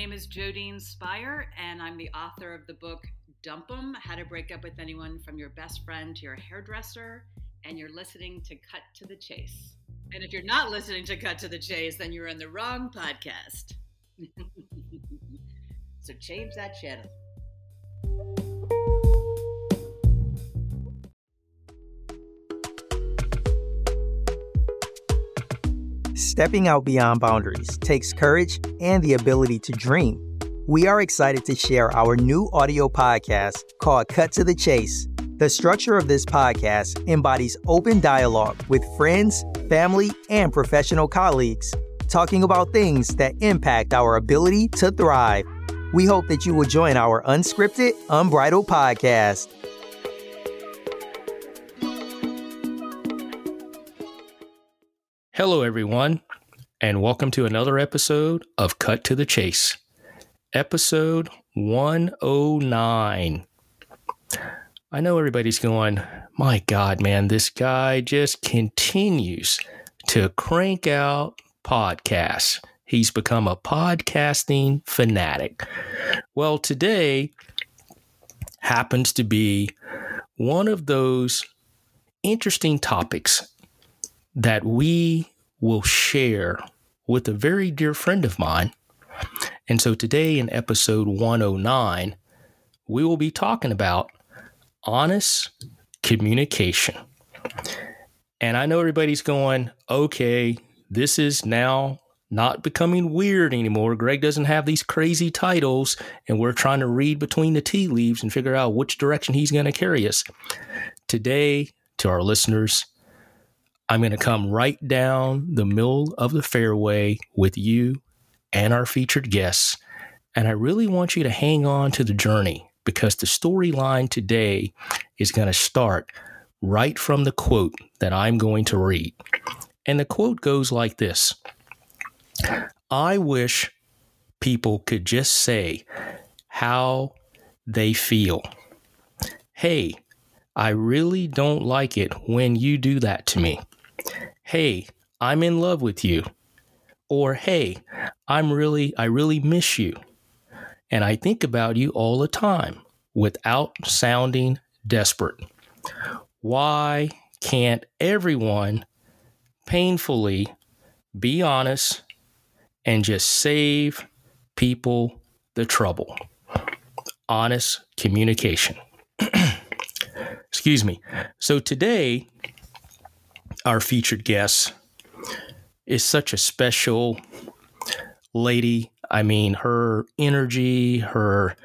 name is Jodyne Speyer, and I'm the author of the book Dump 'em How to Break Up with Anyone from Your Best Friend to Your Hairdresser. And you're listening to Cut to the Chase. And if you're not listening to Cut to the Chase, then you're in the wrong podcast. so change that channel. Stepping out beyond boundaries takes courage and the ability to dream. We are excited to share our new audio podcast called Cut to the Chase. The structure of this podcast embodies open dialogue with friends, family, and professional colleagues, talking about things that impact our ability to thrive. We hope that you will join our unscripted, unbridled podcast. Hello, everyone, and welcome to another episode of Cut to the Chase, episode 109. I know everybody's going, my God, man, this guy just continues to crank out podcasts. He's become a podcasting fanatic. Well, today happens to be one of those interesting topics that we will share with a very dear friend of mine. And so today in episode 109, we will be talking about honest communication. And I know everybody's going, okay, this is now not becoming weird anymore. Greg doesn't have these crazy titles, and we're trying to read between the tea leaves and figure out which direction he's going to carry us. Today, to our listeners, I'm going to come right down the middle of the fairway with you and our featured guests. And I really want you to hang on to the journey because the storyline today is going to start right from the quote that I'm going to read. And the quote goes like this I wish people could just say how they feel. Hey, I really don't like it when you do that to me hey, I'm in love with you. Or hey, I'm really, I really miss you. And I think about you all the time without sounding desperate. Why can't everyone painfully be honest and just save people the trouble? Honest communication. Excuse me. So today, our featured guest is such a special lady. I mean, her energy, her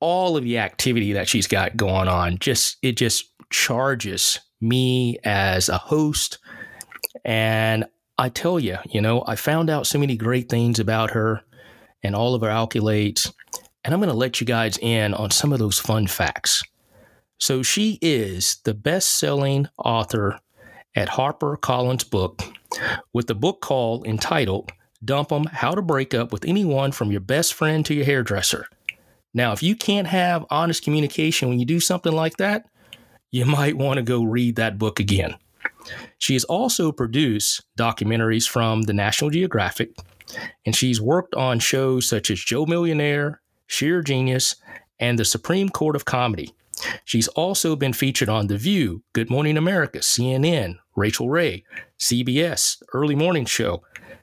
all of the activity that she's got going on just it just charges me as a host and I tell you, you know, I found out so many great things about her and all of her accolades and I'm going to let you guys in on some of those fun facts. So she is the best selling author at Harper Collins Book with the book called entitled Dump 'em How to Break Up with Anyone from Your Best Friend to Your Hairdresser. Now, if you can't have honest communication when you do something like that, you might want to go read that book again. She has also produced documentaries from the National Geographic, and she's worked on shows such as Joe Millionaire, Sheer Genius, and the Supreme Court of Comedy. She's also been featured on The View, Good Morning America, CNN, Rachael Ray, CBS, Early Morning Show,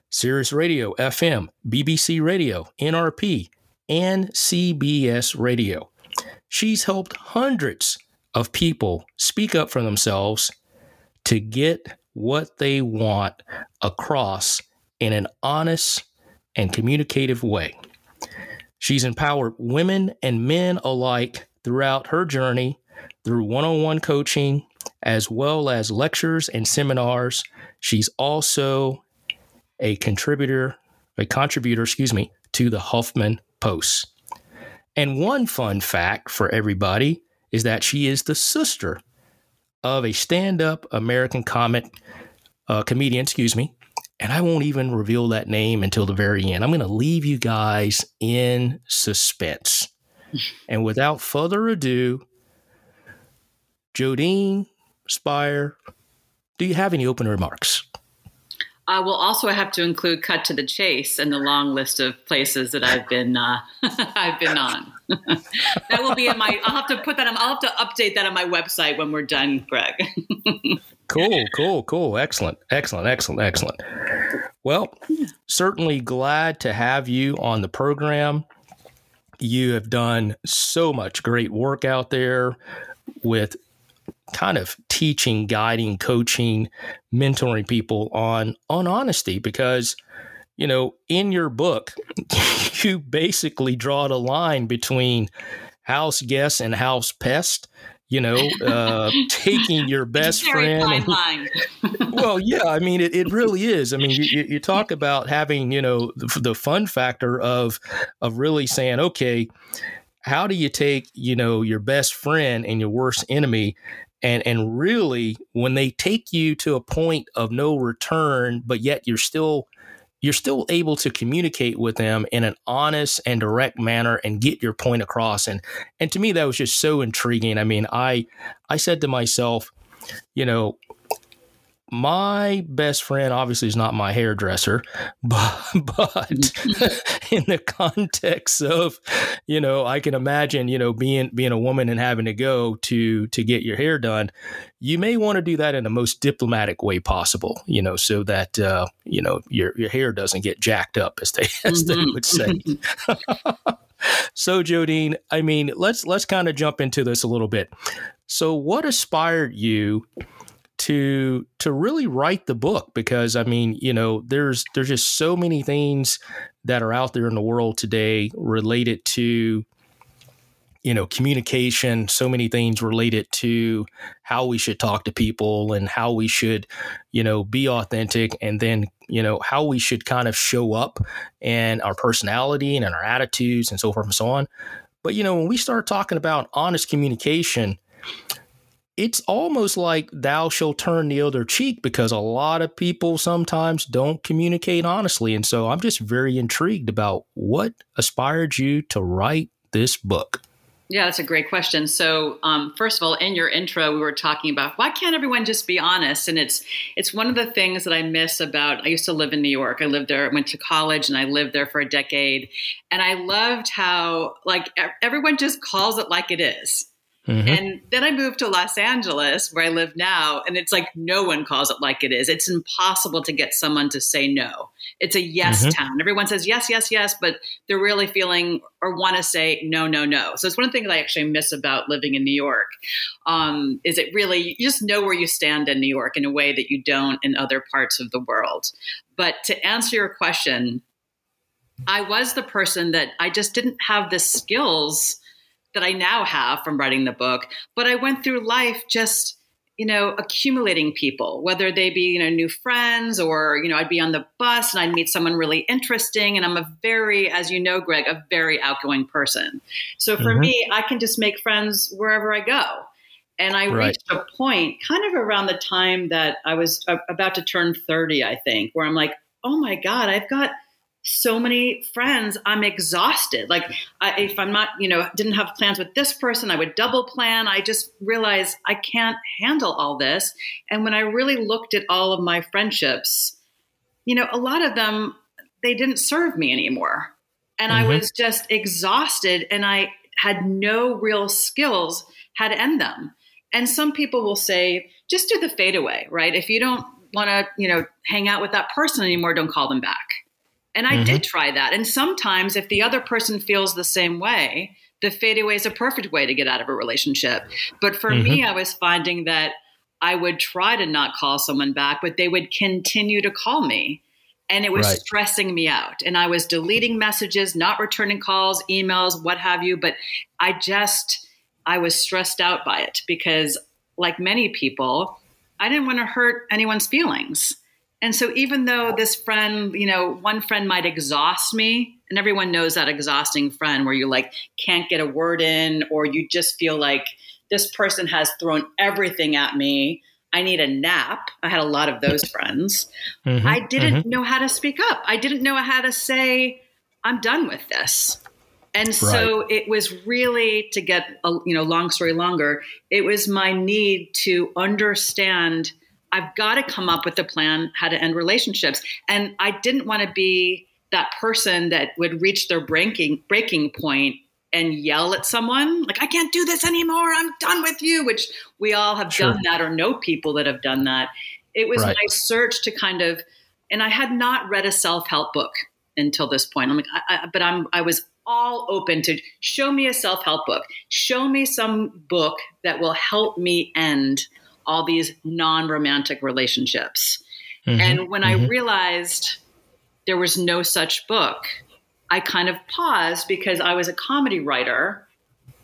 Sirius Radio, FM, BBC Radio, NRP, and CBS Radio. She's helped hundreds of people speak up for themselves to get what they want across in an honest and communicative way. She's empowered women and men alike throughout her journey through one on one coaching, as well as lectures and seminars. She's also a contributor, a contributor, excuse me, to the Huffman Post. And one fun fact for everybody is that she is the sister of a stand up American comic, uh, comedian, excuse me. And I won't even reveal that name until the very end. I'm going to leave you guys in suspense and without further ado, Jodyne Speyer, do you have any open remarks? I will also have to include "Cut to the Chase" in the long list of places that I've been uh, I've been on. that will be in my. I'll have to put that. On, I'll have to update that on my website when we're done, Greg. cool, cool, cool. Excellent, excellent, excellent, excellent. Well, certainly glad to have you on the program. You have done so much great work out there with kind of teaching, guiding, coaching, mentoring people on on honesty because you know, in your book, you basically draw the line between house guest and house pest. You know, uh, taking your best friend. And, well, yeah, I mean, it, it really is. I mean, you, you talk about having, you know, the, the fun factor of of really saying, okay, how do you take, you know, your best friend and your worst enemy and and really when they take you to a point of no return but yet you're still you're still able to communicate with them in an honest and direct manner and get your point across. And and to me that was just so intriguing. I mean i i said to myself you know my best friend obviously is not my hairdresser, but, but in the context of, you know, I can imagine, you know, being being a woman and having to go to to get your hair done, you may want to do that in the most diplomatic way possible, you know, so that uh, you know your your hair doesn't get jacked up, as they as mm-hmm. they would say. so, Jodyne, I mean, let's let's kind of jump into this a little bit. So, what inspired you? To to really write the book because I mean, you know, there's there's just so many things that are out there in the world today related to you know communication so many things related to how we should talk to people and how we should you know be authentic and then you know how we should kind of show up and our personality and our attitudes and so forth and so on. But you know when we start talking about honest communication it's almost like thou shall turn the other cheek because a lot of people sometimes don't communicate honestly. And so I'm just very intrigued about what inspired you to write this book. Yeah, that's a great question. So, um, first of all, in your intro, we were talking about why can't everyone just be honest? And it's it's one of the things that I miss about. I used to live in New York. I lived there, went to college, and I lived there for a decade. And I loved how like everyone just calls it like it is. Mm-hmm. And then I moved to Los Angeles, where I live now, and it's like no one calls it like it is. It's impossible to get someone to say no. It's a yes mm-hmm. town. Everyone says yes, yes, yes, but they're really feeling or want to say no, no, no. So it's one of the things I actually miss about living in New York. Um, is it really you just know where you stand in New York in a way that you don't in other parts of the world. But to answer your question, I was the person that I just didn't have the skills that I now have from writing the book, but I went through life just you know accumulating people whether they be you know new friends or you know i'd be on the bus and i'd meet someone really interesting and i'm a very as you know greg a very outgoing person so for mm-hmm. me i can just make friends wherever i go and i right. reached a point kind of around the time that i was about to turn 30 i think where i'm like oh my god i've got so many friends i'm exhausted. Like I, if i'm not you know didn't have plans with this person i would double plan. I just realized i can't handle all this. And when i really looked at all of my friendships you know a lot of them they didn't serve me anymore. And mm-hmm. i was just exhausted and i had no real skills how to end them. And some people will say just do the fade away right? If you don't want to you know hang out with that person anymore don't call them back and I mm-hmm. did try that. And sometimes, if the other person feels the same way, the fadeaway is a perfect way to get out of a relationship. But for mm-hmm. me, I was finding that I would try to not call someone back, but they would continue to call me. And it was right. stressing me out. And I was deleting messages, not returning calls, emails, what have you. But I just, I was stressed out by it because, like many people, I didn't want to hurt anyone's feelings. And so even though this friend, you know, one friend might exhaust me, and everyone knows that exhausting friend where you like can't get a word in or you just feel like this person has thrown everything at me. I need a nap. I had a lot of those friends. Mm-hmm, I didn't mm-hmm. know how to speak up. I didn't know how to say, I'm done with this. And so right. it was really to get a you know long story longer, it was my need to understand I've got to come up with a plan how to end relationships. And I didn't want to be that person that would reach their breaking breaking point and yell at someone like I can't do this anymore. I'm done with you, which we all have sure. done that or know people that have done that. It was right. my search to kind of and I had not read a self-help book until this point. I'm like I, I, but I'm I was all open to show me a self-help book. Show me some book that will help me end all these non-romantic relationships. Mm-hmm. And when mm-hmm. I realized there was no such book, I kind of paused because I was a comedy writer.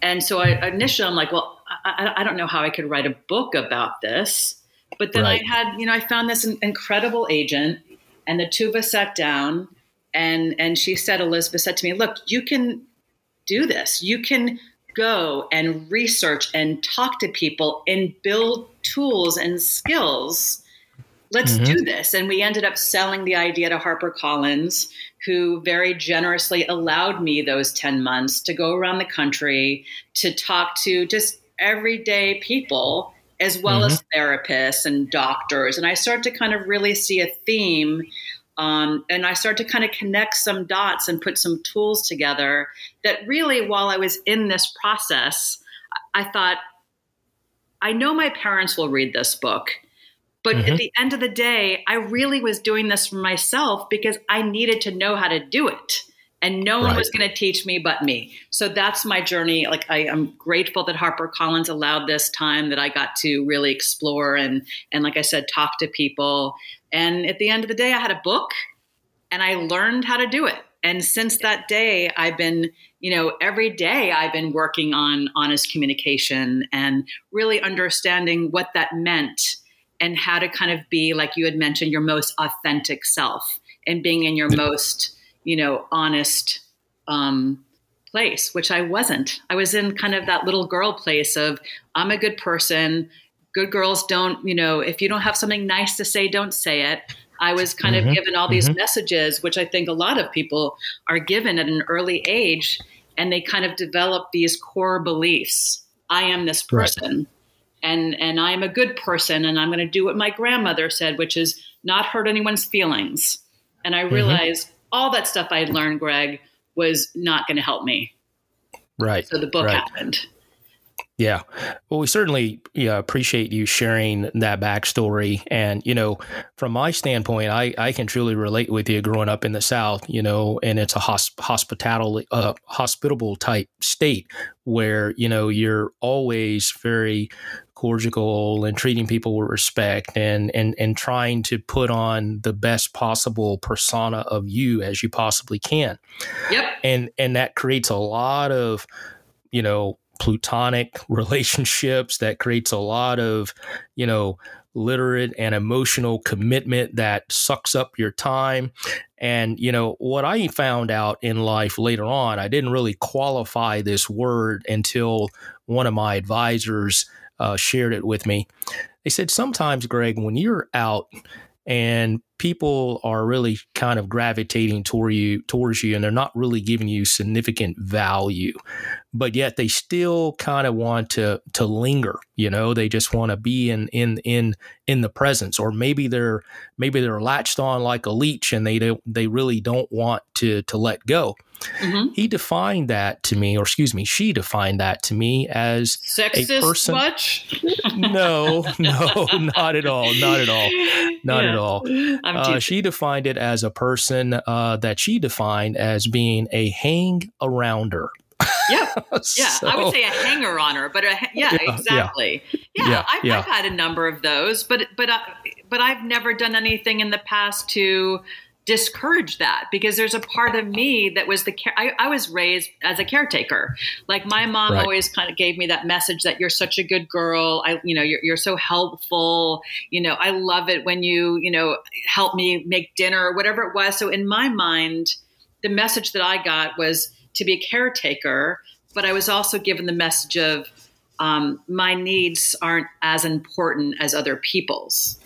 And so I initially I'm like, well, I, I don't know how I could write a book about this. But then right. I had, you know, I found this incredible agent, and the two of us sat down, and and she said, Elizabeth said to me, look, you can do this. You can go and research and talk to people and build tools and skills let's mm-hmm. do this. And we ended up selling the idea to HarperCollins, who very generously allowed me those 10 months to go around the country to talk to just everyday people as well mm-hmm. as therapists and doctors. And I started to kind of really see a theme. Um, and I started to kind of connect some dots and put some tools together that really, while I was in this process, I thought, I know my parents will read this book but mm-hmm. at the end of the day, I really was doing this for myself because I needed to know how to do it. And no one was going to teach me but me. So that's my journey. Like I am grateful that HarperCollins allowed this time that I got to really explore and and like I said, talk to people. And at the end of the day, I had a book and I learned how to do it. And since that day, I've been, you know, every day I've been working on honest communication and really understanding what that meant and how to kind of be like you had mentioned your most authentic self and being in your most you know honest um, place which i wasn't i was in kind of that little girl place of i'm a good person good girls don't you know if you don't have something nice to say don't say it i was kind mm-hmm. of given all these mm-hmm. messages which i think a lot of people are given at an early age and they kind of develop these core beliefs i am this person right and and I'm a good person and I'm going to do what my grandmother said, which is not hurt anyone's feelings. And I mm-hmm. realized mm-hmm. all that stuff I had learned, Greg, was not going to help me. Right. So the book right. happened. Yeah. Well, we certainly yeah, appreciate you sharing that backstory. And, you know, from my standpoint, I, I can truly relate with you growing up in the South, you know, and it's a hosp- hospital, uh, hospitable type state where, you know, you're always very cordial and treating people with respect and, and, and trying to put on the best possible persona of you as you possibly can. Yep. And, and that creates a lot of, you know, plutonic relationships that creates a lot of you know literate and emotional commitment that sucks up your time. And you know what i found out in life later on i didn't really qualify this word until one of my advisors uh, shared it with me. They said sometimes greg when you're out and people are really kind of gravitating toward you towards you and they're not really giving you significant value but yet they still kind of want to to linger you know they just want to be in in in in the presence or maybe they're maybe they're latched on like a leech and they don't they really don't want to to let go mm-hmm. he defined that to me or excuse me she defined that to me as sexist a person much no no not at all not at all not yeah. at all uh, she defined it as a person uh, that she defined as being a hang arounder yeah, yeah. so, I would say a hanger on her, but a, yeah, yeah, exactly. Yeah, yeah, I've, yeah, I've, had a number of those, but but uh, but I've never done anything in the past to discourage that because there's a part of me that was the I, I was raised as a caretaker like my mom right. always kind of gave me that message that you're such a good girl i you know you're, you're so helpful you know i love it when you you know help me make dinner or whatever it was so in my mind the message that i got was to be a caretaker, but I was also given the message of um, my needs aren't as important as other people's.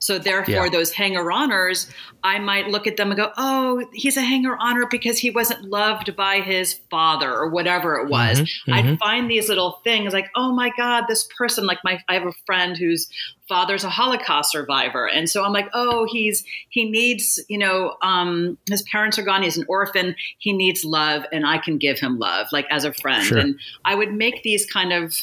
So therefore, yeah. those hanger-oners, I might look at them and go, "Oh, he's a hanger-oner because he wasn't loved by his father or whatever it was." Mm-hmm, mm-hmm. I find these little things like, "Oh my God, this person!" Like my, I have a friend whose father's a Holocaust survivor, and so I'm like, "Oh, he's he needs, you know, um, his parents are gone. He's an orphan. He needs love, and I can give him love, like as a friend." Sure. And I would make these kind of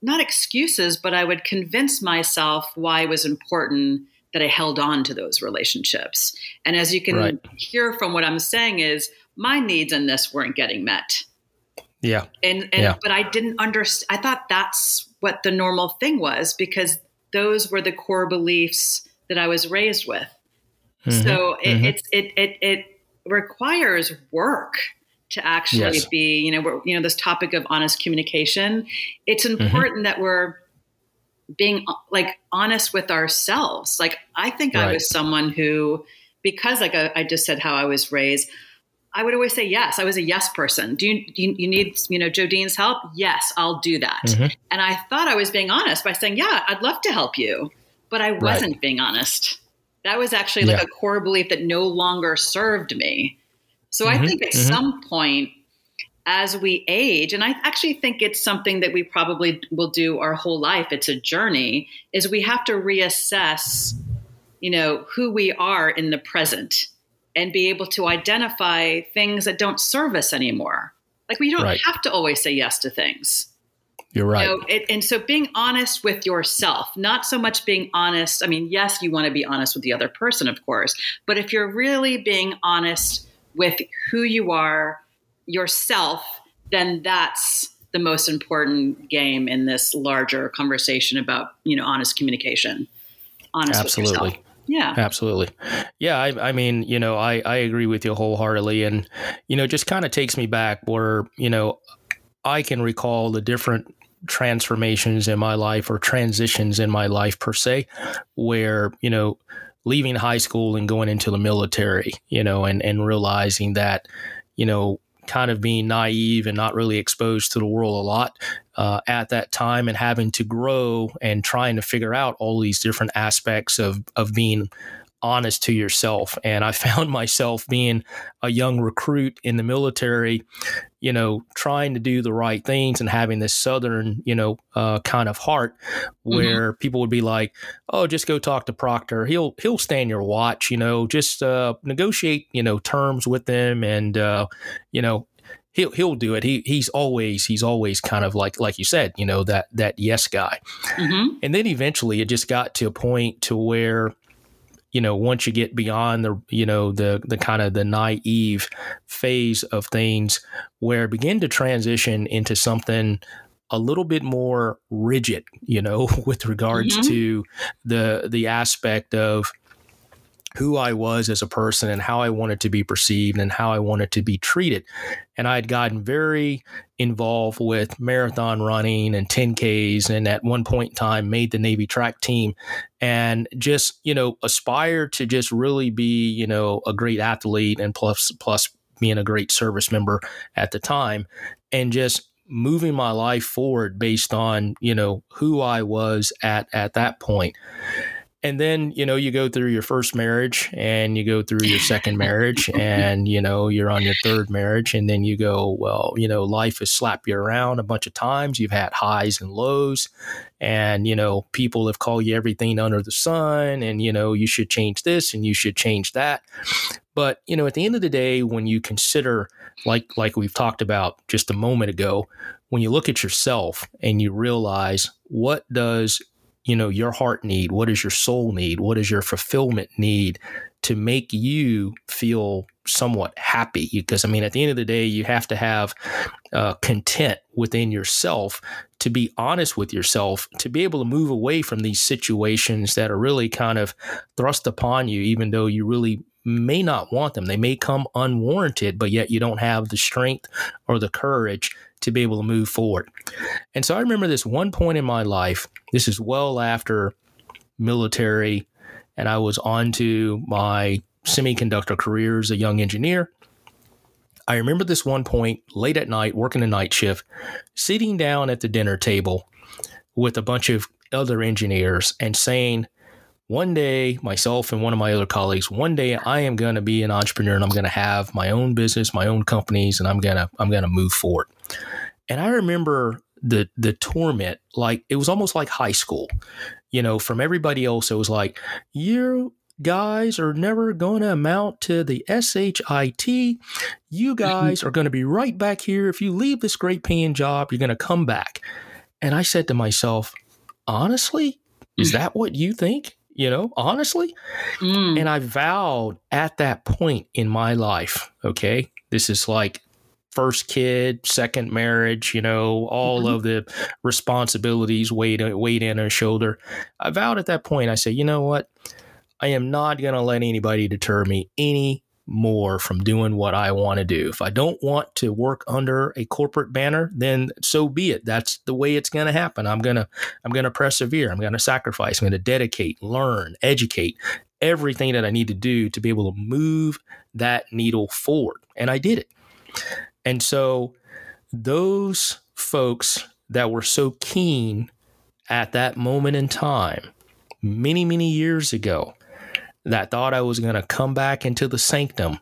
not excuses, but I would convince myself why it was important that I held on to those relationships. And as you can right. hear from what I'm saying is my needs in this weren't getting met. Yeah. And, and yeah. but I didn't understand I thought that's what the normal thing was because those were the core beliefs that I was raised with. Mm-hmm. So it, mm-hmm. it's it it it requires work to actually yes. be, you know, we're, you know, this topic of honest communication. It's mm-hmm. important mm-hmm. that we're being like honest with ourselves. Like I think right. I was someone who, because like I, I, just said how I was raised, I would always say yes. I was a yes person. Do you do you, you need you know Jodyne's help? Yes, I'll do that. Mm-hmm. And I thought I was being honest by saying, yeah, I'd love to help you, but I wasn't right. being honest. That was actually like yeah. a core belief that no longer served me. So mm-hmm. I think at mm-hmm. some point, as we age, and I actually think it's something that we probably will do our whole life, it's a journey, is we have to reassess, you know, who we are in the present and be able to identify things that don't serve us anymore. Like we don't right. have to always say yes to things. You're right. You know, it, and so being honest with yourself, not so much being honest. I mean, yes, you want to be honest with the other person, of course, but if you're really being honest with who you are, yourself, then that's the most important game in this larger conversation about you know honest communication. Honest Absolutely. Yeah. Absolutely. Yeah. I, I, mean, you know, I, I agree with you wholeheartedly. And, you know, just kind of takes me back where, you know, I can recall the different transformations in my life or transitions in my life per se, where, you know, leaving high school and going into the military, you know, and, and realizing that, you know, kind of being naive and not really exposed to the world a lot uh, at that time and having to grow and trying to figure out all these different aspects of, of being honest to yourself. And I found myself being a young recruit in the military, you know, trying to do the right things and having this Southern, you know, uh, kind of heart mm-hmm. where mm-hmm. people would be like, "Oh, just go talk to Proctor. He'll he'll stand your watch. You know, just uh, negotiate, you know, terms with them, and uh, you know." He'll, he'll do it. He he's always he's always kind of like like you said, you know that that yes guy, mm-hmm. and then eventually it just got to a point to where you know once you get beyond the you know the the kind of the naive phase of things where begin to transition into something a little bit more rigid you know with regards mm-hmm. to the the aspect of who I was as a person and how I wanted to be perceived and how I wanted to be treated. And I had gotten very involved with marathon running and 10Ks, and at one point in time made the Navy track team and just, you know, aspired to just really be, you know, a great athlete and plus, plus being a great service member at the time and just moving my life forward based on, you know, who I was at, at that point and then you know you go through your first marriage and you go through your second marriage and you know you're on your third marriage and then you go well you know life has slapped you around a bunch of times. You've had highs and lows and you know people have called you everything under the sun and you know you should change this and you should change that. But you know at the end of the day when you consider like like we've talked about just a moment ago when you look at yourself and you realize what does you know your heart need? What does your soul need? What does your fulfillment need to make you feel somewhat happy? Because i mean at the end of the day you have to have uh, content within yourself to be honest with yourself to be able to move away from these situations that are really kind of thrust upon you even though you really may not want them. They may come unwarranted but yet you don't have the strength or the courage to be able to move forward. And so I remember this one point in my life. This is well after military, and I was on to my semiconductor career as a young engineer. I remember this one point late at night, working a night shift, sitting down at the dinner table with a bunch of other engineers and saying, one day, myself and one of my other colleagues, one day I am going to be an entrepreneur and I'm going to have my own business, my own companies, and I'm going to I'm going to move forward. And I remember the the torment like it was almost like high school. You know, from everybody else, it was like you guys are never going to amount to the SHIT. You guys are going to be right back here. If you leave this great paying job, you're going to come back. And I said to myself, honestly, is mm. that what you think? You know, honestly? Mm. And I vowed at that point in my life, okay, this is like first kid, second marriage, you know, all mm-hmm. of the responsibilities weighed, weighed in her shoulder. I vowed at that point, I said, you know what? I am not going to let anybody deter me any more from doing what I want to do. If I don't want to work under a corporate banner, then so be it. That's the way it's going to happen. I'm going to I'm going to persevere. I'm going to sacrifice. I'm going to dedicate, learn, educate everything that I need to do to be able to move that needle forward. And I did it. And so those folks that were so keen at that moment in time many many years ago that thought I was going to come back into the sanctum,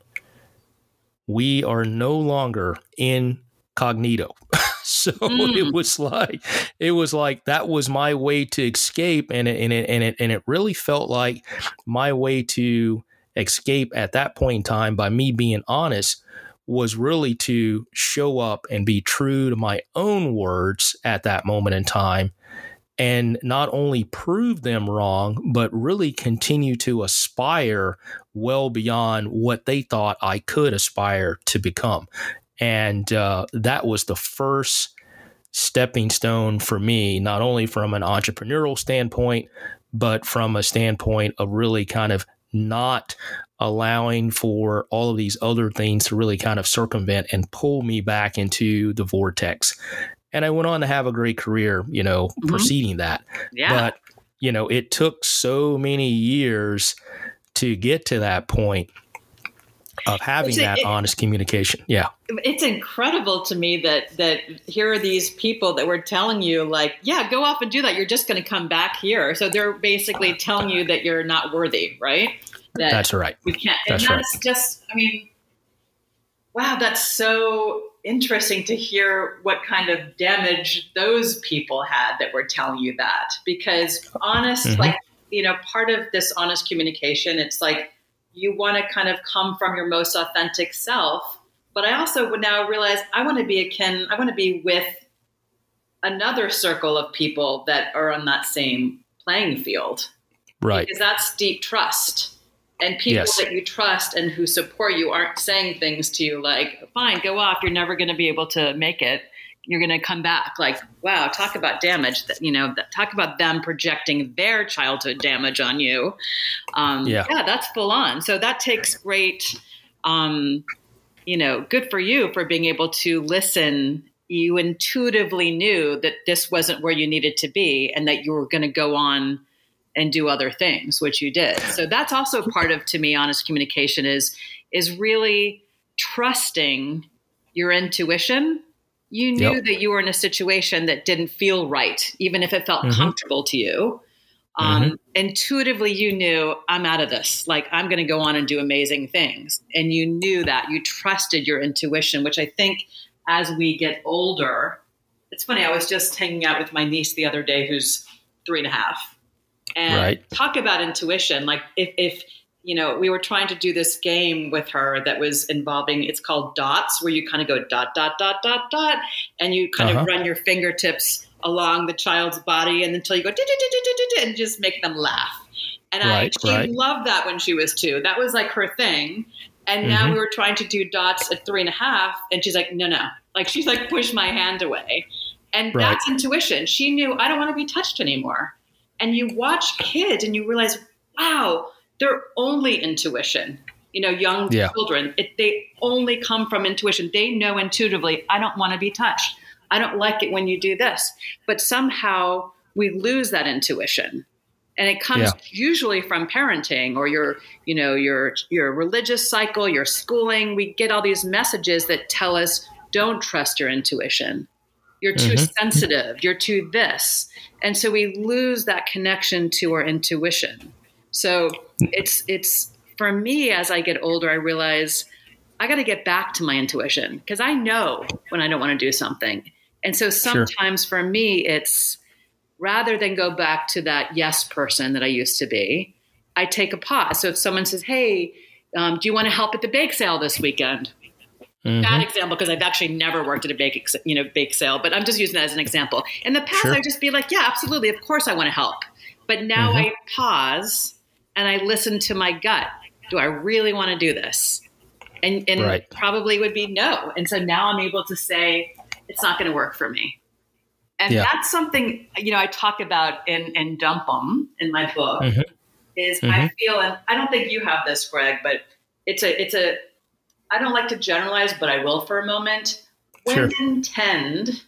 we are no longer incognito. so mm. it was like it was like that was my way to escape and it, and it and it and it really felt like my way to escape at that point in time by me being honest was really to show up and be true to my own words at that moment in time and not only prove them wrong, but really continue to aspire well beyond what they thought I could aspire to become. And uh, that was the first stepping stone for me, not only from an entrepreneurial standpoint, but from a standpoint of really kind of not allowing for all of these other things to really kind of circumvent and pull me back into the vortex and I went on to have a great career, you know, mm-hmm. preceding that. Yeah. But, you know, it took so many years to get to that point of having it's that it, honest communication. Yeah. It's incredible to me that that here are these people that were telling you like, yeah, go off and do that. You're just going to come back here. So they're basically telling you that you're not worthy, right? That that's right. We can't. That's and that's right. just I mean, wow, that's so interesting to hear what kind of damage those people had that were telling you that because honest mm-hmm. like you know part of this honest communication it's like you want to kind of come from your most authentic self but i also would now realize i want to be akin i want to be with another circle of people that are on that same playing field right because that's deep trust and people yes. that you trust and who support you aren't saying things to you like fine go off. You're never going to be able to make it. You're going to come back. Like wow talk about damage that you know talk about them projecting their childhood damage on you. Um, yeah. yeah that's full on. So that takes great um, you know good for you for being able to listen you intuitively knew that this wasn't where you needed to be and that you were going to go on and do other things, which you did. So that's also part of to me honest communication is is really trusting your intuition. You knew yep. that you were in a situation that didn't feel right, even if it felt mm-hmm. comfortable to you. Um, mm-hmm. Intuitively, you knew I'm out of this. Like I'm going to go on and do amazing things, and you knew that. You trusted your intuition, which I think as we get older, it's funny. I was just hanging out with my niece the other day, who's three and a half, and right. talk about intuition. Like if, if, you know, we were trying to do this game with her that was involving, it's called dots, where you kind of go dot, dot, dot, dot, dot, and you kind uh-huh. of run your fingertips along the child's body and until you go and just make them laugh. And right, I, she right. loved that when she was two. That was like her thing. And mm-hmm. now we were trying to do dots at three and a half, and she's like, no, no. Like she's like, push my hand away. And right. that's intuition. She knew I don't want to be touched anymore and you watch kids and you realize, wow, they're only intuition. You know, young yeah. children, it, they only come from intuition. They know intuitively, I don't want to be touched. I don't like it when you do this. But somehow we lose that intuition. And it comes yeah. usually from parenting or your, you know, your your religious cycle, your schooling. We get all these messages that tell us don't trust your intuition. You're too mm-hmm. sensitive. You're too this. And so we lose that connection to our intuition. So it's it's for me as I get older, I realize I got to get back to my intuition because I know when I don't want to do something. And so sometimes sure. for me, it's rather than go back to that yes person that I used to be, I take a pause. So if someone says, "Hey, um, do you want to help at the bake sale this weekend?" Mm-hmm. Bad example because I've actually never worked at a bake, you know, bake sale, but I'm just using that as an example. In the past, sure. I'd just be like, "Yeah, absolutely, of course, I want to help." But now mm-hmm. I pause and I listen to my gut. Do I really want to do this? And, and right. probably would be no. And so now I'm able to say it's not going to work for me. And yeah. that's something you know I talk about in in Dump 'Em in my book. Mm-hmm. Is mm-hmm. I feel, and I don't think you have this, Greg, but it's a it's a I don't like to generalize, but I will for a moment. Women tend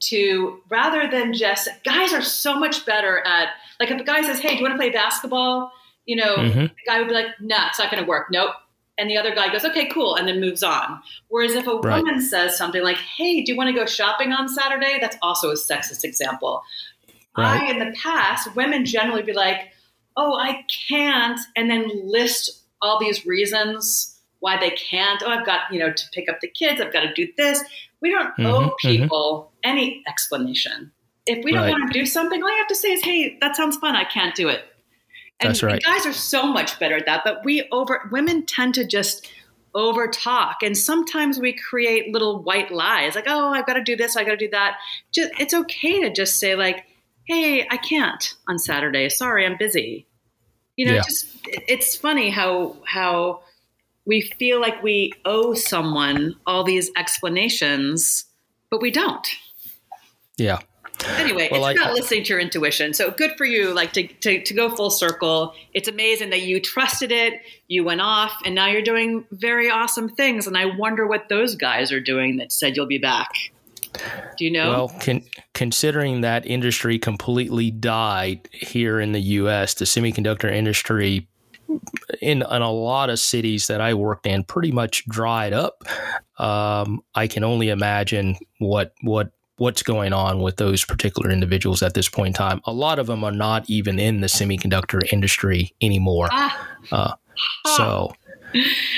to rather than just guys are so much better at like if a guy says, "Hey, do you want to play basketball?" You know, mm-hmm. the guy would be like, "Nah, it's not going to work." Nope. And the other guy goes, "Okay, cool," and then moves on. Whereas if a right. woman says something like, "Hey, do you want to go shopping on Saturday?" That's also a sexist example. Right. I, in the past, women generally be like, "Oh, I can't," and then list all these reasons why they can't. Oh, I've got, you know, to pick up the kids, I've got to do this. We don't mm-hmm, owe mm-hmm. people mm-hmm. any explanation. If we don't right. want to do something, all you have to say is, hey, that sounds fun. I can't do it. And, That's right. guys are so much better at that. But we over, women tend to just over talk. And sometimes we create little white lies like, oh, I've got to do this, I got to do that. Just, it's okay to just say, like, hey, I can't on Saturday. Sorry, I'm busy. You know, yeah. just it's funny how how we feel like we owe someone all these explanations, but we don't. Yeah. Anyway, well, it's I, not listening to your intuition. So good for you, like to, to, to go full circle. It's amazing that you trusted it, you went off, and now you're doing very awesome things. And I wonder what those guys are doing that said you'll be back. Do you know? Well, con- considering that industry completely died here in the U.S., the semiconductor industry in, in a lot of cities that I worked in pretty much dried up. Um, I can only imagine what what what's going on with those particular individuals at this point in time. A lot of them are not even in the semiconductor industry anymore. Ah. Uh, so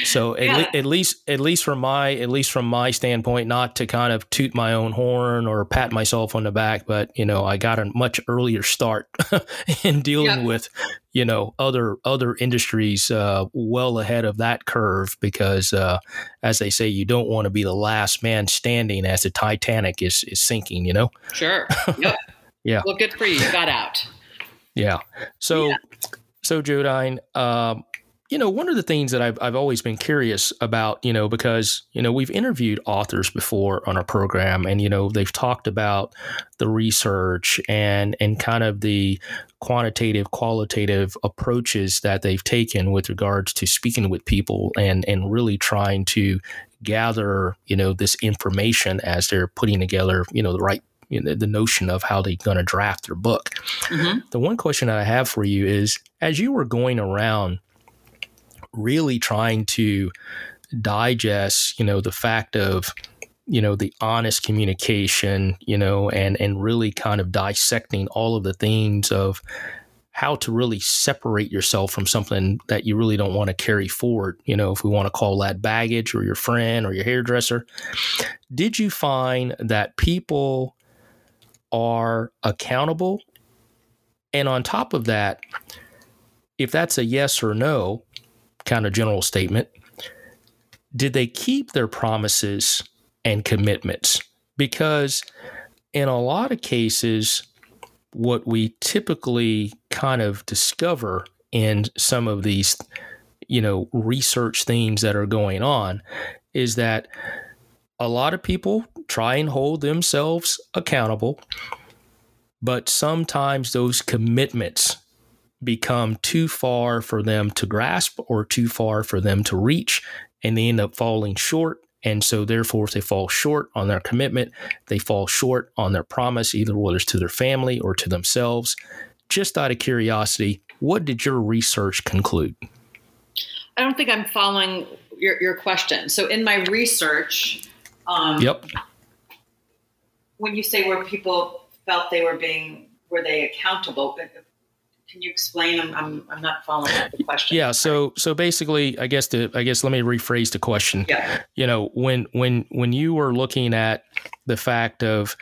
so at, yeah. le- at, least at least from my at least from my standpoint not to kind of toot my own horn or pat myself on the back but you know i got a much earlier start in dealing yeah. with you know other other industries uh, well ahead of that curve because uh, as they say you don't want to be the last man standing as the titanic is is sinking you know sure yep. yeah well good for you you got out yeah so yeah. so Jodyne, um, you know, one of the things that I've, I've always been curious about, you know, because, you know, we've interviewed authors before on our program and, you know, they've talked about the research and, and kind of the quantitative, qualitative approaches that they've taken with regards to speaking with people and, and really trying to gather, you know, this information as they're putting together, you know, the right you know, the notion of how they're going to draft their book. Mm-hmm. The one question that I have for you is as you were going around really trying to digest, you know, the fact of, you know, the honest communication, you know, and and really kind of dissecting all of the things of how to really separate yourself from something that you really don't want to carry forward. You know, if we want to call that baggage or your friend or your hairdresser. Did you find that people are accountable? And on top of that, if that's a yes or no, kind of general statement. Did they keep their promises and commitments? Because in a lot of cases, what we typically kind of discover in some of these, you know, research things that are going on is that a lot of people try and hold themselves accountable, but sometimes those commitments become too far for them to grasp or too far for them to reach, and they end up falling short. And so, therefore, if they fall short on their commitment, they fall short on their promise, either whether it's to their family or to themselves. Just out of curiosity, what did your research conclude? I don't think I'm following your, your question. So, in my research, um, yep. When you say where people felt they were being, were they accountable? Can you explain? I'm, I'm, I'm not following the question. Yeah. So, so basically, I guess the, I guess let me rephrase the question. Yeah. You know, when, when, when you were looking at the fact of,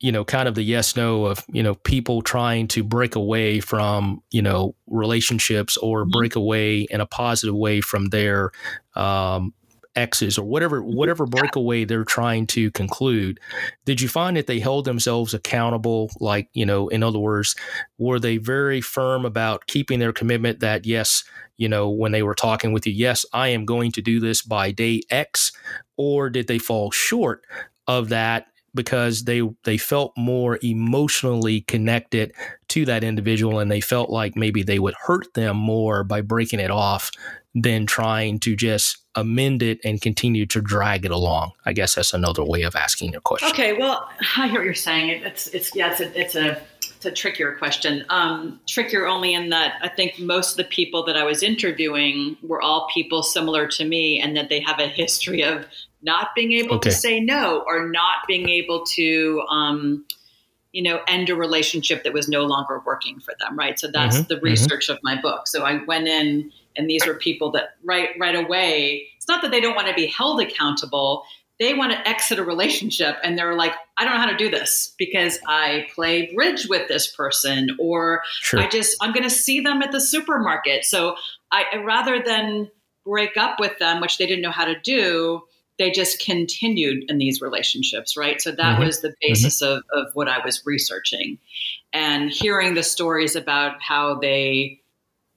you know, kind of the yes no of, you know, people trying to break away from, you know, relationships or mm-hmm. break away in a positive way from their, um, exes or whatever whatever breakaway they're trying to conclude did you find that they held themselves accountable? Like you know in other words were they very firm about keeping their commitment that yes you know when they were talking with you yes i am going to do this by day x? Or did they fall short of that because they they felt more emotionally connected to that individual and they felt like maybe they would hurt them more by breaking it off than trying to just amend it and continue to drag it along. I guess that's another way of asking your question. Okay, well, I hear what you're saying. It's it's yeah, it's a it's a it's a trickier question. Um, trickier only in that I think most of the people that I was interviewing were all people similar to me, and that they have a history of not being able okay. to say no or not being able to. Um, you know, end a relationship that was no longer working for them, right? So that's mm-hmm, the mm-hmm. research mm-hmm. of my book. So I went in and these were people that right right away it's not that they don't want to be held accountable they want to exit a relationship and they're like i don't know how to do this because i play bridge with this person or sure. i just i'm going to see them at the supermarket so i rather than break up with them which they didn't know how to do they just continued in these relationships right so that mm-hmm. was the mm-hmm. basis mm-hmm. of, of what i was researching and hearing the stories about how they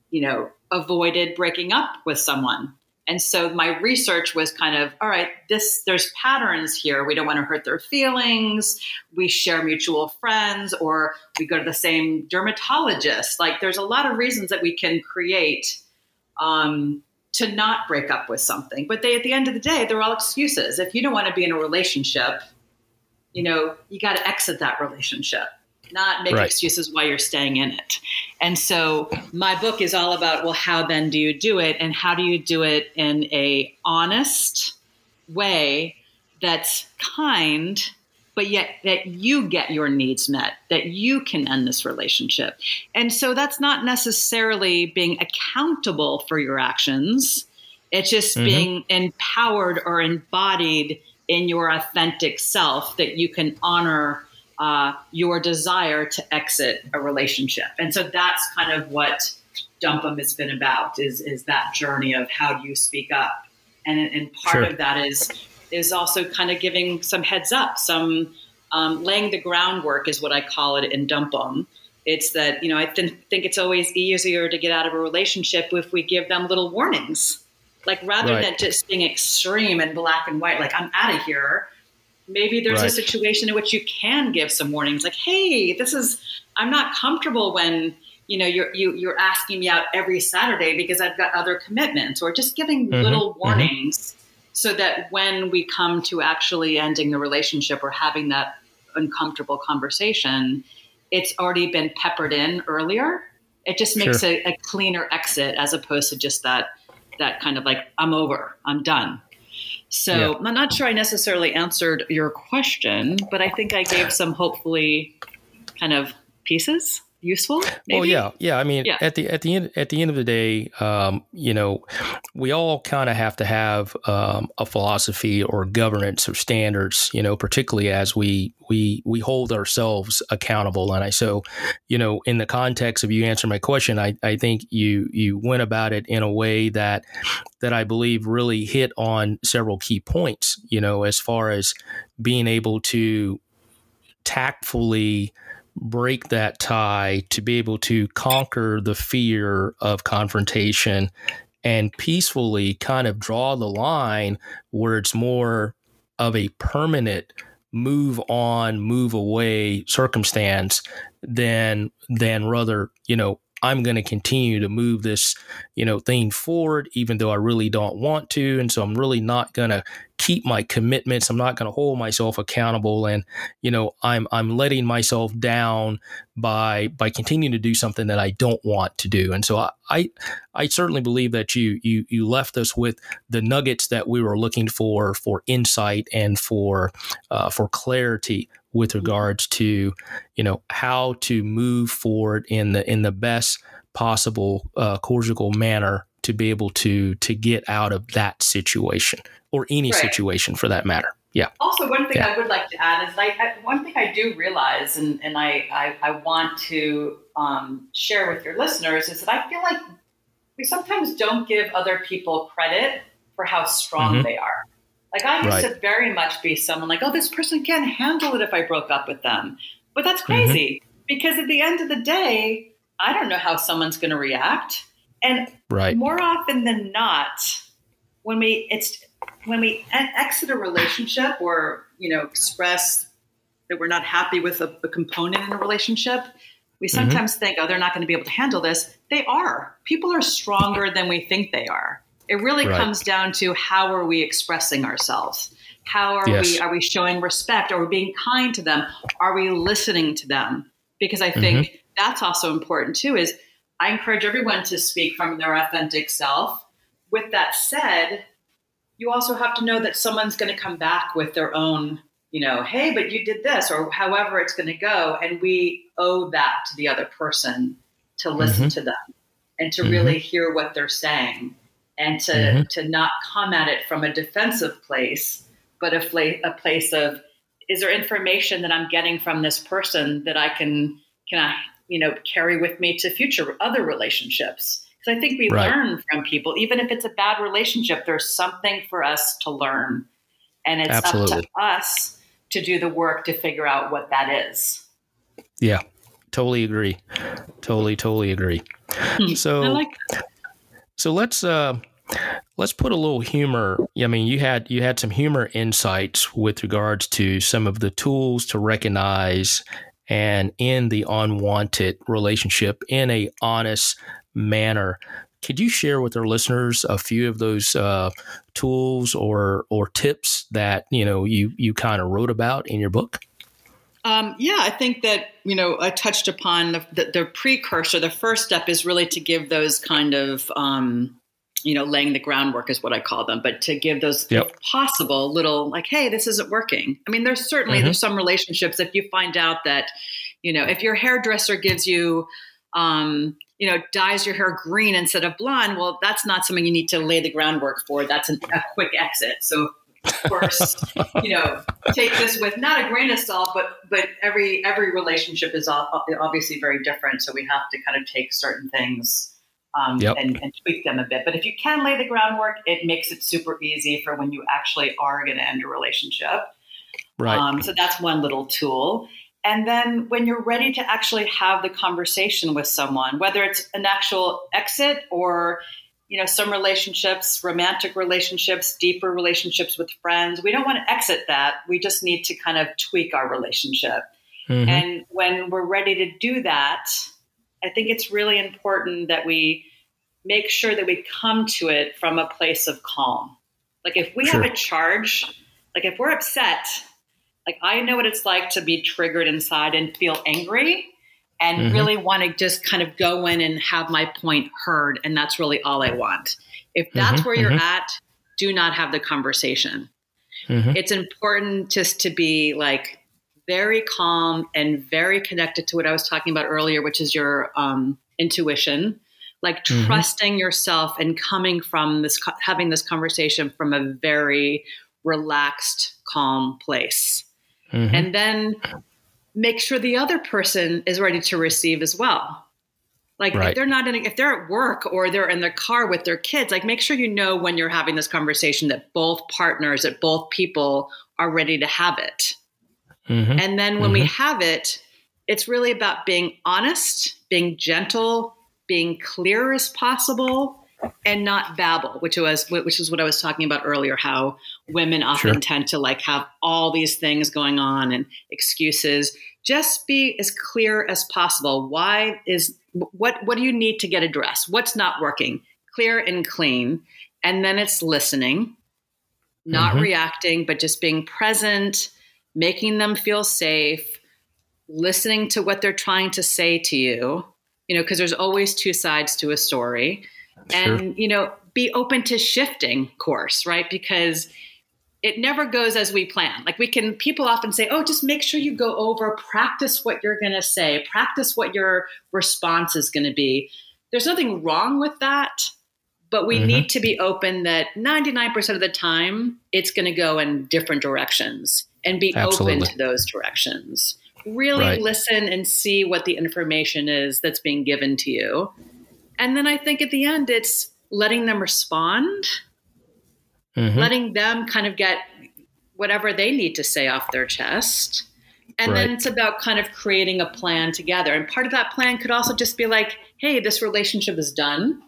you know avoided breaking up with someone. And so my research was kind of, all right, this there's patterns here. We don't want to hurt their feelings. We share mutual friends or we go to the same dermatologist. Like there's a lot of reasons that we can create um, to not break up with something. But they at the end of the day, they're all excuses. If you don't want to be in a relationship, you know, you got to exit that relationship not make right. excuses why you're staying in it. And so my book is all about well how then do you do it and how do you do it in a honest way that's kind but yet that you get your needs met, that you can end this relationship. And so that's not necessarily being accountable for your actions. It's just mm-hmm. being empowered or embodied in your authentic self that you can honor uh, your desire to exit a relationship. And so that's kind of what Dump 'em has been about is is that journey of how do you speak up, and and part sure. of that is is also kind of giving some heads up, some um, laying the groundwork is what I call it in Dump 'em. It's that you know I th- think it's always easier to get out of a relationship if we give them little warnings, like rather right. than just being extreme and black and white, like I'm out of here maybe there's right. a situation in which you can give some warnings like hey this is i'm not comfortable when you know you're you, are you are asking me out every saturday because i've got other commitments or just giving mm-hmm. little mm-hmm. warnings mm-hmm. So that when we come to actually ending the relationship or having that uncomfortable conversation it's already been peppered in earlier it just makes sure. a, a cleaner exit as opposed to just that that kind of like i'm over i'm done so yeah. I'm not sure I necessarily answered your question, but I think I gave some hopefully kind of pieces useful. Maybe? Well, yeah, yeah. I mean, yeah. at the at the end at the end of the day, um, you know, we all kind of have to have um, a philosophy or governance or standards. You know, particularly as we we we hold ourselves accountable. And I so, you know, in the context of you answering my question, I I think you you went about it in a way that that I believe really hit on several key points. You know, as far as being able to tactfully break that tie to be able to conquer the fear of confrontation and peacefully kind of draw the line where it's more of a permanent move on move away circumstance than than rather you know I'm going to continue to move this, you know, thing forward, even though I really don't want to. And so I'm really not going to keep my commitments. I'm not going to hold myself accountable, and you know, I'm I'm letting myself down by by continuing to do something that I don't want to do. And so I I, I certainly believe that you you you left us with the nuggets that we were looking for for insight and for uh, for clarity with regards to you know how to move forward in the in the best possible uh, cordial manner to be able to to get out of that situation or any right. situation for that matter. Yeah. Also, one thing yeah. I would like to add is I, one thing I do realize, and, and I, I, I want to um, share with your listeners, is that I feel like we sometimes don't give other people credit for how strong mm-hmm. they are. Like I used right. to very much be someone like, oh, this person can't handle it if I broke up with them. But that's mm-hmm. crazy mm-hmm. because at the end of the day, I don't know how someone's going to react. And right. more often than not, when we it's when we exit a relationship or you know express that we're not happy with a, a component in a relationship, we mm-hmm. sometimes mm-hmm. think, oh, they're not going to be able to handle this. They are. People are stronger than we think they are. It really right. comes down to how are we expressing ourselves? How are yes. we are we showing respect? Are we being kind to them? Are we listening to them? Because I think mm-hmm. that's also important too is I encourage everyone to speak from their authentic self. With that said, you also have to know that someone's going to come back with their own, you know, hey, but you did this, or however it's going to go. And we owe that to the other person to listen mm-hmm. to them and to mm-hmm. really hear what they're saying and to, mm-hmm. to not come at it from a defensive place, but a, fla- a place of, is there information that I'm getting from this person that I can, can I, you know, carry with me to future other relationships? Because I think we right. learn from people, even if it's a bad relationship, there's something for us to learn. And it's Absolutely. up to us to do the work to figure out what that is. Yeah, totally agree. Totally, totally agree. Hmm. So, like so let's uh, let's put a little humor. I mean, you had you had some humor insights with regards to some of the tools to recognize and end the unwanted relationship in a honest manner. Could you share with our listeners a few of those uh, tools or or tips that you know you you kind of wrote about in your book? Um, yeah, I think that you know I touched upon the, the, the, precursor. The first step is really to give those kind of um, you know laying the groundwork is what I call them, but to give those yep. possible little like, hey, this isn't working. I mean, there's certainly mm-hmm. there's some relationships if you find out that you know if your hairdresser gives you um, you know, dyes your hair green instead of blonde, well, that's not something you need to lay the groundwork for. That's an, a quick exit. So of course, you know, take this with not a grain of salt, but but every every relationship is obviously very different. So we have to kind of take certain things um, yep. and, and, tweak them a bit. But if you can lay the groundwork, it makes it super easy for when you actually are going to end a relationship. Right. Um, so that's one little tool. And then when you're ready to actually have the conversation with someone, whether it's an actual exit or you know some relationships romantic relationships deeper relationships with friends we don't want to exit that we just need to kind of tweak our relationship mm-hmm. and when we're ready to do that i think it's really important that we make sure that we come to it from a place of calm like if we sure. have a charge like if we're upset like i know what it's like to be triggered inside and feel angry and mm-hmm. really want to just kind of go in and have my point heard. And that's really all I want. If that's mm-hmm. where you're mm-hmm. at, do not have the conversation. Mm-hmm. It's important just to be like very calm and very connected to what I was talking about earlier, which is your um, intuition, like mm-hmm. trusting yourself and coming from this, having this conversation from a very relaxed, calm place. Mm-hmm. And then make sure the other person is ready to receive as well. Like right. if they're not in, if they're at work or they're in their car with their kids, like make sure you know when you're having this conversation that both partners, that both people are ready to have it. Mm-hmm. And then when mm-hmm. we have it, it's really about being honest, being gentle, being clear as possible, and not babble, which was which is what I was talking about earlier. How women often sure. tend to like have all these things going on and excuses. Just be as clear as possible. Why is what what do you need to get addressed? What's not working? Clear and clean, and then it's listening. not mm-hmm. reacting, but just being present, making them feel safe, listening to what they're trying to say to you, you know, because there's always two sides to a story. Sure. And, you know, be open to shifting course, right? Because it never goes as we plan. Like we can, people often say, oh, just make sure you go over, practice what you're going to say, practice what your response is going to be. There's nothing wrong with that, but we mm-hmm. need to be open that 99% of the time it's going to go in different directions and be Absolutely. open to those directions. Really right. listen and see what the information is that's being given to you. And then I think at the end, it's letting them respond mm-hmm. letting them kind of get whatever they need to say off their chest. And right. then it's about kind of creating a plan together. And part of that plan could also just be like, hey, this relationship is done.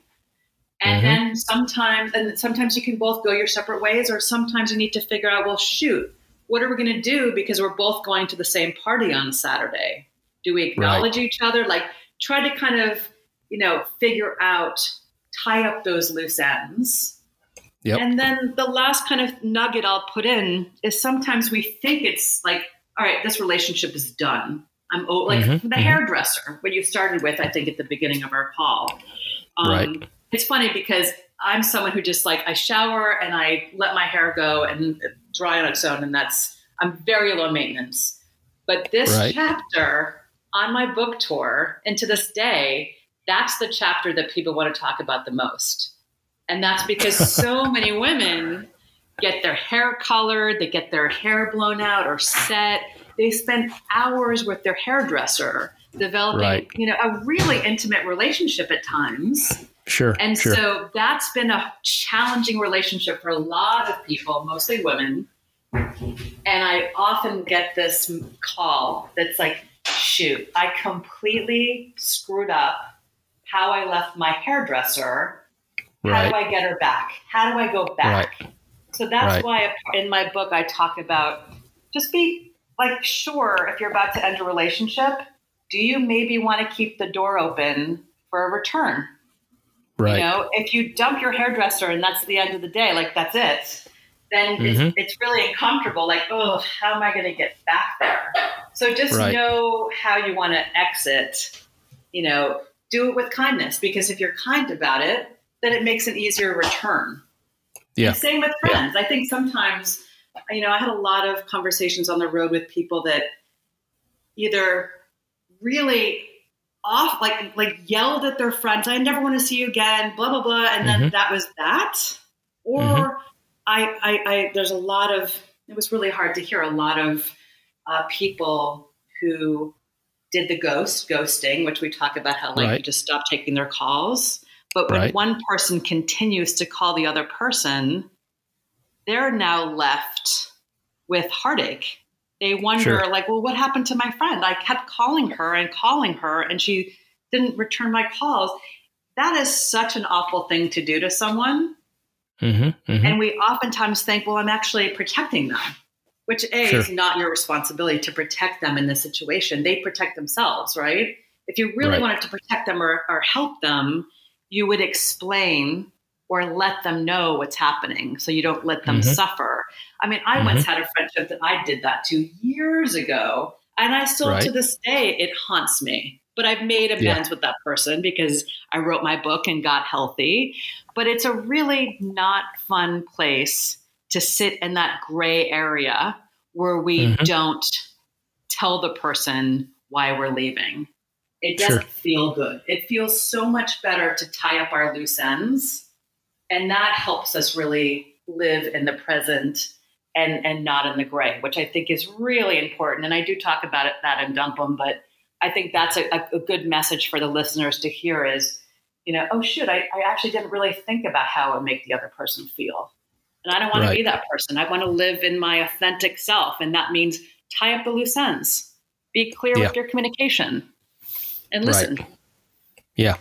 And mm-hmm. then sometimes, and sometimes you can both go your separate ways, or sometimes you need to figure out, well, shoot, what are we going to do because we're both going to the same party on Saturday? Do we acknowledge right. each other? Like, try to kind of, you know, figure out, tie up those loose ends Yep. And then the last kind of nugget I'll put in is sometimes we think it's like, all right, this relationship is done. I'm oh, like mm-hmm, the mm-hmm. hairdresser, what you started with, I think, at the beginning of our call. Um, right. It's funny because I'm someone who just like I shower and I let my hair go and dry on its own, and that's I'm very low maintenance. But this right. chapter on my book tour, and to this day, that's the chapter that people want to talk about the most and that's because so many women get their hair colored, they get their hair blown out or set. They spend hours with their hairdresser developing, right. you know, a really intimate relationship at times. Sure. And sure. so that's been a challenging relationship for a lot of people, mostly women. And I often get this call that's like, shoot, I completely screwed up how I left my hairdresser Right. How do I get her back? How do I go back? Right. So that's right. why in my book I talk about just be like sure if you're about to end a relationship, do you maybe want to keep the door open for a return? Right. You know, if you dump your hairdresser and that's the end of the day, like that's it, then mm-hmm. it's, it's, really uncomfortable. Like, oh, how am I going to get back there? So just right. know how you want to exit. You know, do it with kindness because if you're kind about it, then it makes an easier return. Yeah. And same with friends. Yeah. I think sometimes, you know, I had a lot of conversations on the road with people that either really off like like yelled at their friends i never want to see you again blah blah blah and then mm-hmm. that was that or mm-hmm. I, I, I there's a lot of it was really hard to hear a lot of uh, people who did the ghost ghosting which we talk about how like right. you just stop taking their calls but when right. one person continues to call the other person, they're now left with heartache. They wonder, sure. like, well, what happened to my friend? I kept calling her and calling her, and she didn't return my calls. That is such an awful thing to do to someone. Mm-hmm, mm-hmm. And we oftentimes think, well, I'm actually protecting them, which A sure. is not your responsibility to protect them in this situation. They protect themselves, right? If you really right. wanted to protect them or, or help them, you would explain or let them know what's happening so you don't let them mm-hmm. suffer. I mean, I mm-hmm. once had a friendship that I did that to years ago, and I still right. to this day it haunts me. But I've made amends yeah. with that person because I wrote my book and got healthy. But it's a really not fun place to sit in that gray area where we mm-hmm. don't tell the person why we're leaving. It doesn't sure. feel good. It feels so much better to tie up our loose ends. And that helps us really live in the present and, and not in the gray, which I think is really important. And I do talk about it that in Dump 'em, but I think that's a, a, good message for the listeners to hear is, you know, oh shoot, I, I actually didn't really think about how it would make the other person feel. And I don't want right. to be that person. I want to live in my authentic self. And that means tie up the loose ends. Be clear yeah. with your communication and listen. Right. Yeah.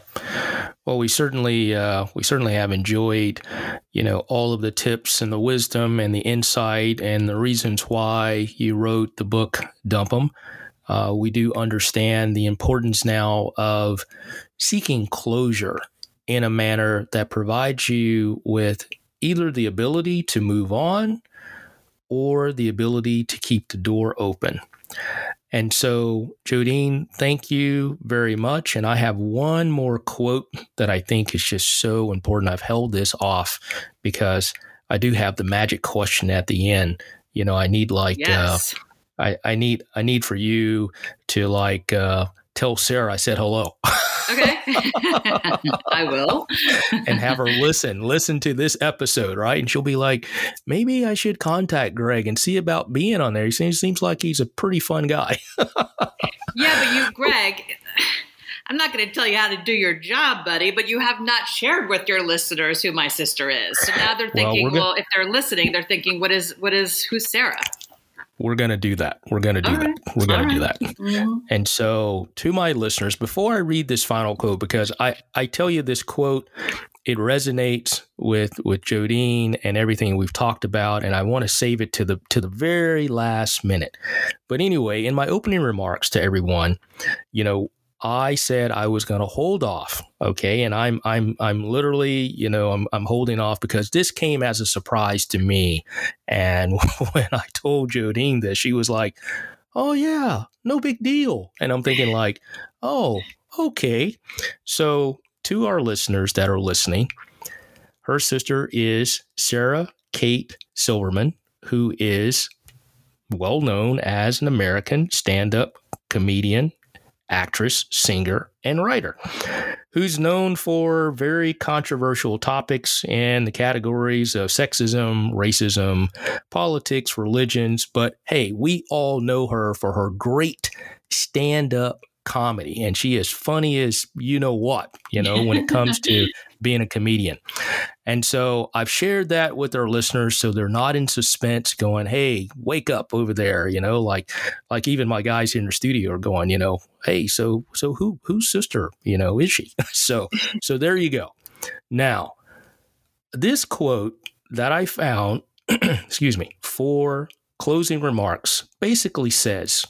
Well, we certainly uh, we certainly have enjoyed, you know, all of the tips and the wisdom and the insight and the reasons why you wrote the book Dump. Uh, we do understand the importance now of seeking closure in a manner that provides you with either the ability to move on or the ability to keep the door open. And so, Jodyne, thank you very much. And I have one more quote that I think is just so important. I've held this off because I do have the magic question at the end. You know, I need like, uh, yes. uh, I, I need, I need for you to like, uh, tell Sarah I said hello. Okay. I will. and have her listen, listen to this episode, right? And she'll be like, maybe I should contact Greg and see about being on there. He seems, seems like he's a pretty fun guy. yeah, but you, Greg, I'm not going to tell you how to do your job, buddy, but you have not shared with your listeners who my sister is. So now they're thinking, well, gonna- if they're listening, they're thinking, what is, what is, who's Sarah? We're going to do that. We're going to do All that. Right. We're going to do that. Mm-hmm. And so, to my listeners, before I read this final quote, because I, I tell you this quote, it resonates with with Jodyne and everything we've talked about, and I want to save it to the to the very last minute. But anyway, in my opening remarks to everyone, you know, I said I was going to hold off. Okay. And I'm, I'm, I'm literally, you know, I'm, I'm holding off because this came as a surprise to me. And when I told Jodyne this, she was like, oh, yeah, no big deal. And I'm thinking, like, oh, okay. So to our listeners that are listening, her sister is Sarah Kate Silverman, who is well known as an American stand up comedian actress, singer, and writer, who's known for very controversial topics in the categories of sexism, racism, politics, religions. But hey, we all know her for her great stand up comedy, and she is funny as you know what, you know, when it comes to being a comedian. And so I've shared that with our listeners so they're not in suspense going, "Hey, wake up over there," you know, like like even my guys in the studio are going, you know, "Hey, so so who whose sister, you know, is she?" so so there you go. Now, this quote that I found, excuse me, for closing remarks basically says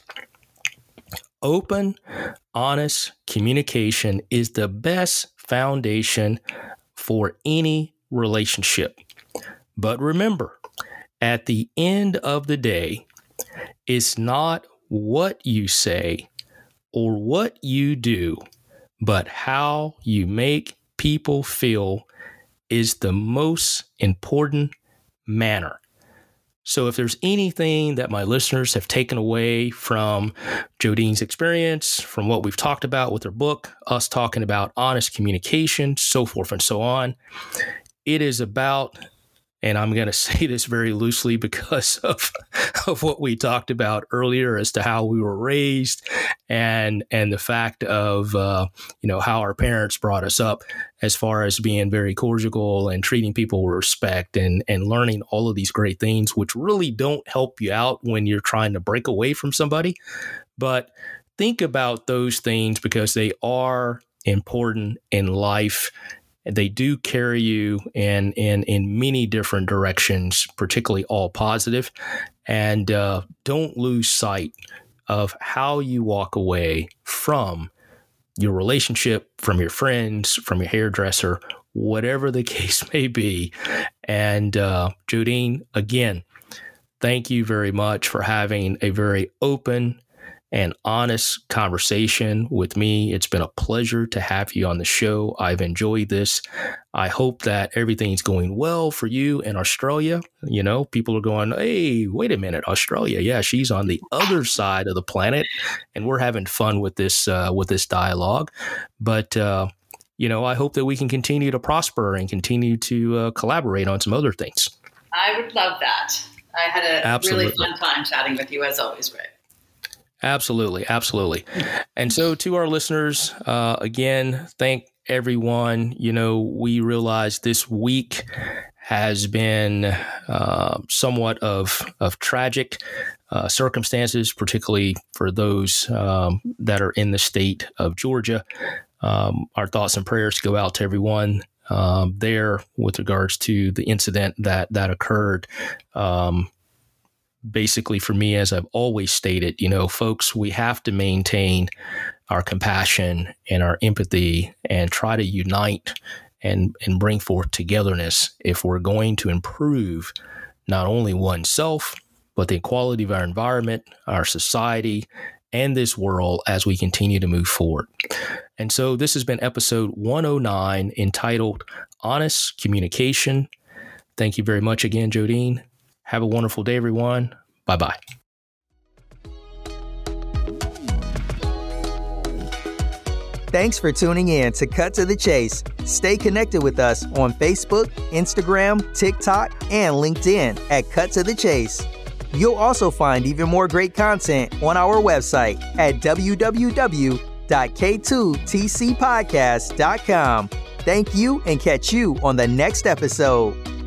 open, honest communication is the best foundation for any relationship. But remember, at the end of the day, it's not what you say or what you do, but how you make people feel is the most important manner. So, if there's anything that my listeners have taken away from Jodyne's experience, from what we've talked about with her book, us talking about honest communication, so forth and so on, it is about and I'm going to say this very loosely because of of what we talked about earlier as to how we were raised and and the fact of uh, you know how our parents brought us up as far as being very cordial and treating people with respect and and learning all of these great things which really don't help you out when you're trying to break away from somebody. But think about those things because they are important in life they do carry you in in in many different directions, particularly all positive. And uh, don't lose sight of how you walk away from your relationship, from your friends, from your hairdresser, whatever the case may be. And uh, Jodyne, again, thank you very much for having a very open and honest conversation with me. It's been a pleasure to have you on the show. I've enjoyed this. I hope that everything's going well for you in Australia. You know, people are going, hey, wait a minute, Australia. Yeah, she's on the other side of the planet, and we're having fun with this uh, with this dialogue. But uh, you know, I hope that we can continue to prosper and continue to uh, collaborate on some other things. I would love that. I had a Absolutely. really fun time chatting with you as always, Greg. Absolutely, absolutely. And so, to our listeners, uh, again, thank everyone. You know, we realize this week has been uh, somewhat of of tragic uh, circumstances, particularly for those um, that are in the state of Georgia. Um, our thoughts and prayers go out to everyone um, there with regards to the incident that that occurred. Um, basically for me, as I've always stated, you know, folks, we have to maintain our compassion and our empathy and try to unite and, and bring forth togetherness if we're going to improve not only oneself, but the quality of our environment, our society, and this world as we continue to move forward. And so this has been episode 109 entitled Honest Communication. Thank you very much again, Jodyne. Have a wonderful day, everyone. Bye bye. Thanks for tuning in to Cut to the Chase. Stay connected with us on Facebook, Instagram, TikTok, and LinkedIn at Cut to the Chase. You'll also find even more great content on our website at www.k2tcpodcast.com. Thank you and catch you on the next episode.